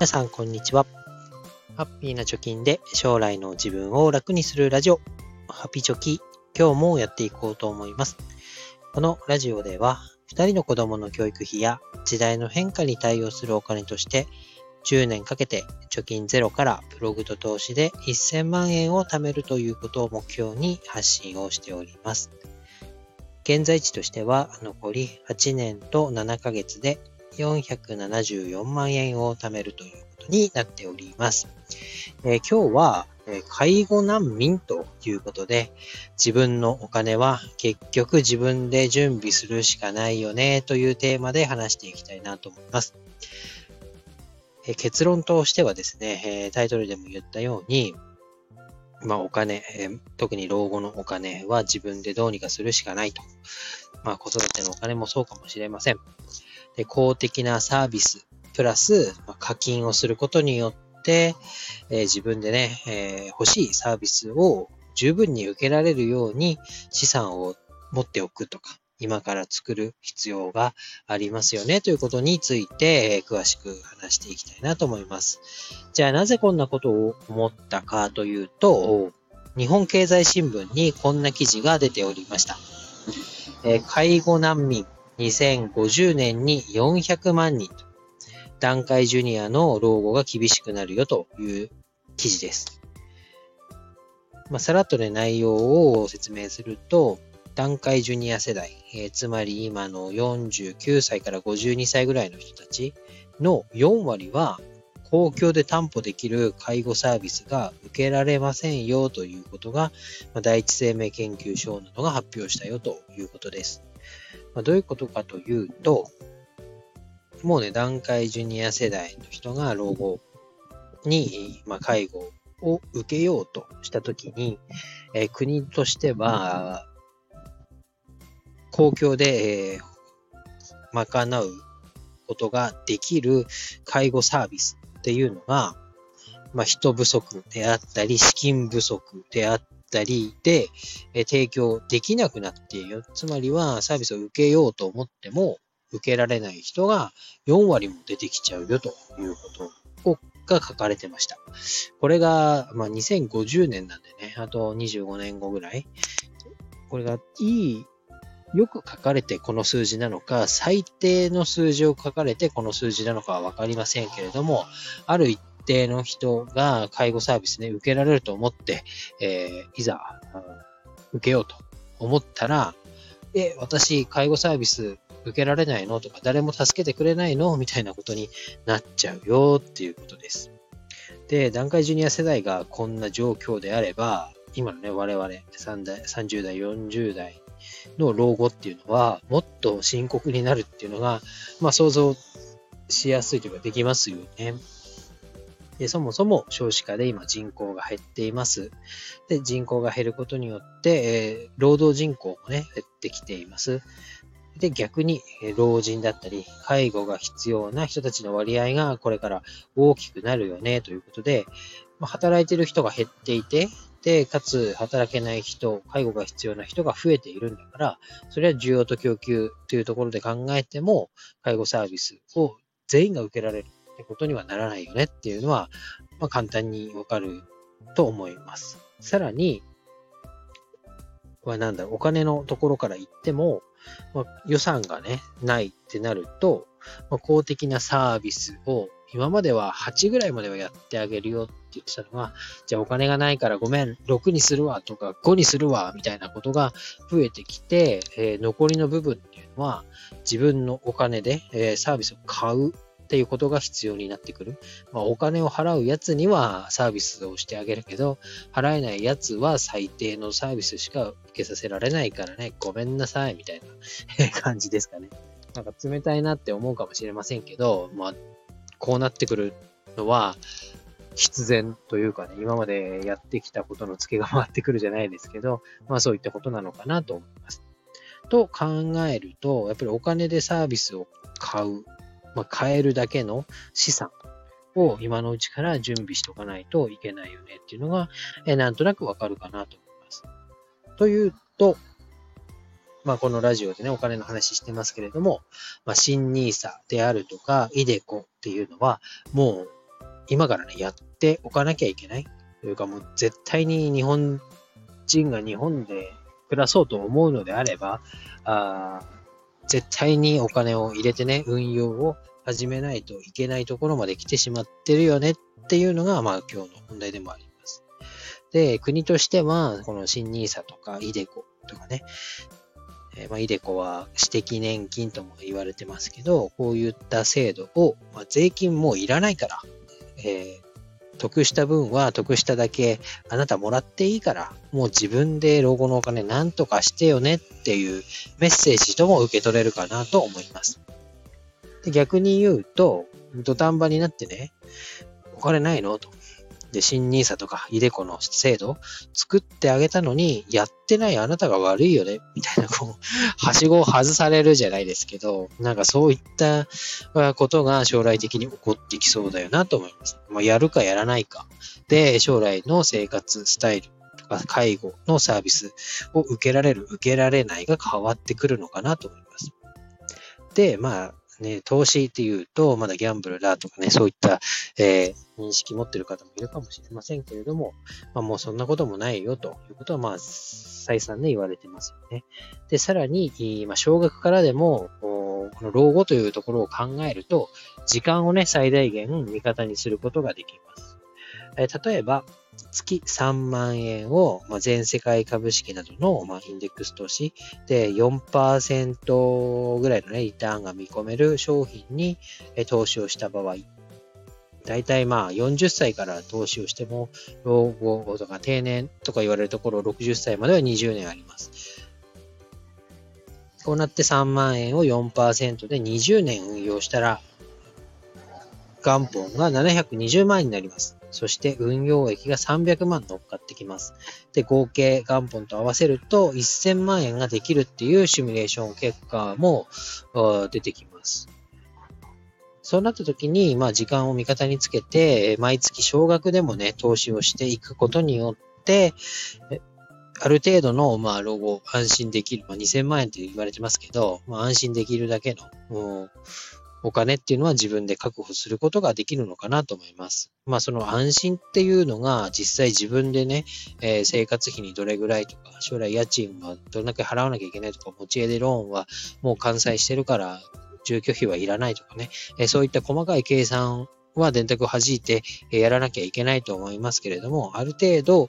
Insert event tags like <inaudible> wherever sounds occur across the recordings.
皆さん、こんにちは。ハッピーな貯金で将来の自分を楽にするラジオ、ハピチョキ、今日もやっていこうと思います。このラジオでは、2人の子供の教育費や時代の変化に対応するお金として、10年かけて貯金ゼロからブログと投資で1000万円を貯めるということを目標に発信をしております。現在地としては残り8年と7ヶ月で474万円を貯めるということになっております。えー、今日は、え介護難民ということで、自分のお金は結局自分で準備するしかないよねというテーマで話していきたいなと思います。え結論としてはですね、えタイトルでも言ったように、まあお金、え特に老後のお金は自分でどうにかするしかないと。まあ子育てのお金もそうかもしれません。で公的なサービス、プラス、まあ、課金をすることによって、えー、自分でね、えー、欲しいサービスを十分に受けられるように資産を持っておくとか、今から作る必要がありますよねということについてえ、詳しく話していきたいなと思います。じゃあなぜこんなことを思ったかというと、日本経済新聞にこんな記事が出ておりました。え、介護難民2050年に400万人と、段階ジュニアの老後が厳しくなるよという記事です。まあ、さらっとね、内容を説明すると、段階ジュニア世代、えー、つまり今の49歳から52歳ぐらいの人たちの4割は公共で担保できる介護サービスが受けられませんよということが、ま、第一生命研究所などが発表したよということです。ま、どういうことかというと、もうね、段階ジュニア世代の人が老後に、ま、介護を受けようとしたときに、え、国としては、公共で、え、賄うことができる介護サービスっていうのが、まあ、人不足であったり、資金不足であったりで、え、提供できなくなっている。つまりはサービスを受けようと思っても、受けられない人が4割も出てきちゃうよということが書かれてました。これが、まあ、2050年なんでね、あと25年後ぐらい。これがいい、よく書かれてこの数字なのか、最低の数字を書かれてこの数字なのかはわかりませんけれども、ある一定の人が介護サービスね、受けられると思って、えー、いざ、受けようと思ったら、え、私、介護サービス受けられないの？とか、誰も助けてくれないの？みたいなことになっちゃうよっていうことです。で、段階ジュニア世代がこんな状況であれば、今のね、我々30代、30代、40代の老後っていうのは、もっと深刻になるっていうのが、まあ想像しやすいというかできますよね。でそもそも少子化で今人口が減っています。で人口が減ることによって、えー、労働人口もね、減ってきています。で、逆に、老人だったり、介護が必要な人たちの割合がこれから大きくなるよね、ということで、まあ、働いてる人が減っていて、で、かつ働けない人、介護が必要な人が増えているんだから、それは需要と供給というところで考えても、介護サービスを全員が受けられるってことにはならないよねっていうのは、まあ、簡単にわかると思います。さらに、はなんだろう、お金のところから言っても、まあ、予算がね、ないってなると、まあ、公的なサービスを今までは8ぐらいまではやってあげるよって言ってたのが、じゃあお金がないからごめん、6にするわとか5にするわみたいなことが増えてきて、えー、残りの部分っていうのは自分のお金で、えー、サービスを買うっていうことが必要になってくる。まあ、お金を払うやつにはサービスをしてあげるけど、払えないやつは最低のサービスしか受けさせられないからね、ごめんなさい、みたいな <laughs> 感じですかね。なんか冷たいなって思うかもしれませんけど、まあ、こうなってくるのは、必然というかね、今までやってきたことの付けが回ってくるじゃないですけど、まあそういったことなのかなと思います。と考えると、やっぱりお金でサービスを買うまあ、買えるだけの資産を今のうちから準備しておかないといけないよねっていうのが、えなんとなくわかるかなと思います。というと、まあ、このラジオでね、お金の話してますけれども、まあ、新 nisa であるとか、イデコっていうのは、もう今からね、やっておかなきゃいけない。というかもう絶対に日本人が日本で暮らそうと思うのであれば、あ絶対にお金を入れてね、運用を始めないといけないところまで来てしまってるよねっていうのが、まあ今日の本題でもあります。で、国としては、この新 nisa とか iDeCo とかね、えー、まあ、イデコは私的年金とも言われてますけど、こういった制度を、まあ、税金もういらないから、えー、得した分は得しただけあなたもらっていいから、もう自分で老後のお金なんとかしてよねっていうメッセージとも受け取れるかなと思います。で逆に言うと、土壇場になってね、お金ないのと。で、新 nisa とか、イデコの制度作ってあげたのに、やってないあなたが悪いよね、みたいな、こう、<laughs> はしごを外されるじゃないですけど、なんかそういったことが将来的に起こってきそうだよなと思います。まあ、やるかやらないか。で、将来の生活スタイルとか介護のサービスを受けられる、受けられないが変わってくるのかなと思います。で、まあ、ね、投資っていうと、まだギャンブルだとかね、そういった、えー、認識持ってる方もいるかもしれませんけれども、まあ、もうそんなこともないよということは、まあ、再三ね、言われてますよね。で、さらに、まあ、少額からでも、この老後というところを考えると、時間をね、最大限味方にすることができます。えー、例えば、月3万円を、まあ、全世界株式などの、まあ、インデックス投資で4%ぐらいの、ね、リターンが見込める商品に、投資をした場合、大体まあ40歳から投資をしても、老後とか定年とか言われるところ60歳までは20年あります。こうなって3万円を4%で20年運用したら、元本が720万円になります。そして運用益が300万乗っかってきます。で、合計元本と合わせると1000万円ができるっていうシミュレーション結果も出てきます。そうなった時に、まあ時間を味方につけて、毎月少額でもね、投資をしていくことによって、ある程度の、まあ、老後、安心できる、まあ、2000万円って言われてますけど、まあ、安心できるだけの、お金っていうのは自分で確保することができるのかなと思います。まあその安心っていうのが実際自分でね、えー、生活費にどれぐらいとか、将来家賃はどれだけ払わなきゃいけないとか、持ち家でローンはもう完済してるから住居費はいらないとかね、えー、そういった細かい計算は電卓を弾いてやらなきゃいけないと思いますけれども、ある程度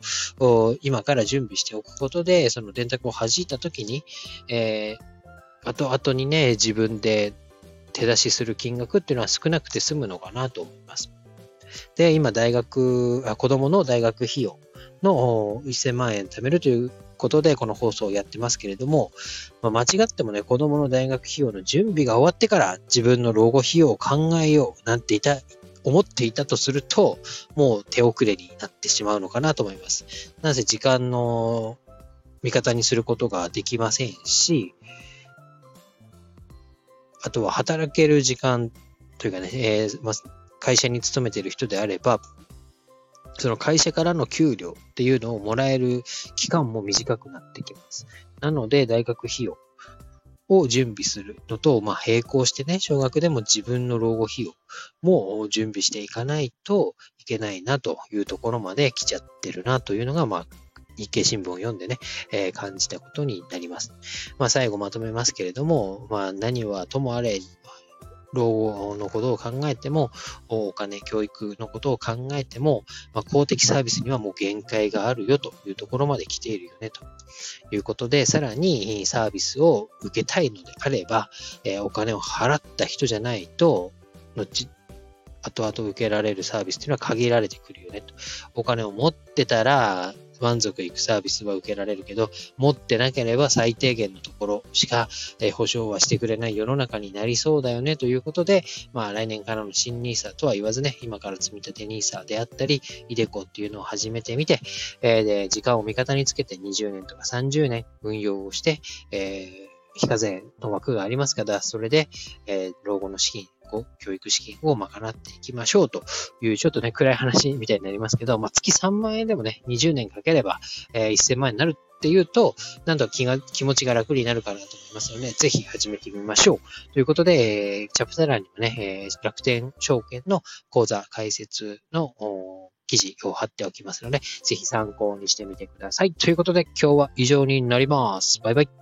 今から準備しておくことで、その電卓を弾いた時に、えー、後々にね、自分で手出しする金額っていうのは少なくて済むのかなと思います。で、今大学、あ子供の大学費用の1000万円貯めるということでこの放送をやってますけれども、まあ、間違ってもね、子供の大学費用の準備が終わってから自分の老後費用を考えようなんていた、思っていたとすると、もう手遅れになってしまうのかなと思います。なぜ時間の味方にすることができませんし、あとは働ける時間というかね、えー、まあ、会社に勤めている人であれば、その会社からの給料っていうのをもらえる期間も短くなってきます。なので、大学費用を準備するのと、まあ、並行してね、小学でも自分の老後費用も準備していかないといけないなというところまで来ちゃってるなというのが、まあ、日経新聞を読んでね、えー、感じたことになります。まあ、最後まとめますけれども、まあ、何はともあれ、老後のことを考えても、お金、教育のことを考えても、まあ、公的サービスにはもう限界があるよというところまで来ているよねということで、さらにサービスを受けたいのであれば、えー、お金を払った人じゃないと、後後々受けられるサービスっていうのは限られてくるよねと。お金を持ってたら、満足いくサービスは受けられるけど、持ってなければ最低限のところしか、え保証はしてくれない世の中になりそうだよねということで、まあ来年からの新 NISA とは言わずね、今から積み立て NISA であったり、イデコっていうのを始めてみて、えー、で、時間を味方につけて20年とか30年運用をして、えー非課税の枠がありますから、それで、えー、老後の資金を、教育資金を賄っていきましょうという、ちょっとね、暗い話みたいになりますけど、まあ、月3万円でもね、20年かければ、えー、1000万円になるっていうと、なんと気が、気持ちが楽になるかなと思いますので、ぜひ始めてみましょう。ということで、えー、チャプター欄にもね、えー、楽天証券の講座解説の記事を貼っておきますので、ぜひ参考にしてみてください。ということで、今日は以上になります。バイバイ。